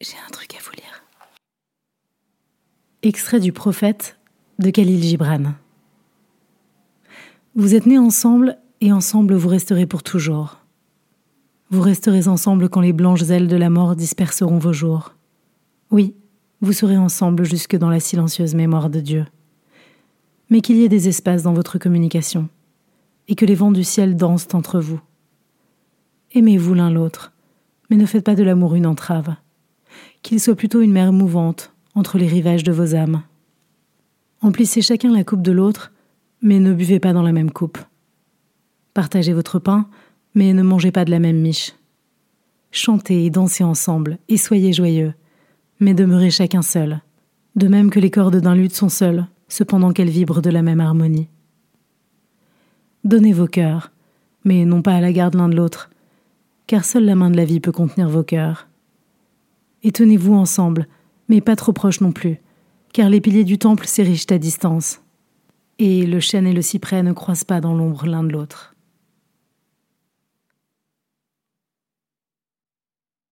J'ai un truc à vous lire. Extrait du prophète de Khalil Gibran. Vous êtes nés ensemble et ensemble vous resterez pour toujours. Vous resterez ensemble quand les blanches ailes de la mort disperseront vos jours. Oui, vous serez ensemble jusque dans la silencieuse mémoire de Dieu. Mais qu'il y ait des espaces dans votre communication, et que les vents du ciel dansent entre vous. Aimez-vous l'un l'autre, mais ne faites pas de l'amour une entrave qu'il soit plutôt une mer mouvante entre les rivages de vos âmes. Emplissez chacun la coupe de l'autre, mais ne buvez pas dans la même coupe. Partagez votre pain, mais ne mangez pas de la même miche. Chantez et dansez ensemble, et soyez joyeux, mais demeurez chacun seul, de même que les cordes d'un luth sont seules, cependant qu'elles vibrent de la même harmonie. Donnez vos cœurs, mais non pas à la garde l'un de l'autre, car seule la main de la vie peut contenir vos cœurs et tenez-vous ensemble, mais pas trop proches non plus, car les piliers du temple s'érigent à distance, et le chêne et le cyprès ne croisent pas dans l'ombre l'un de l'autre.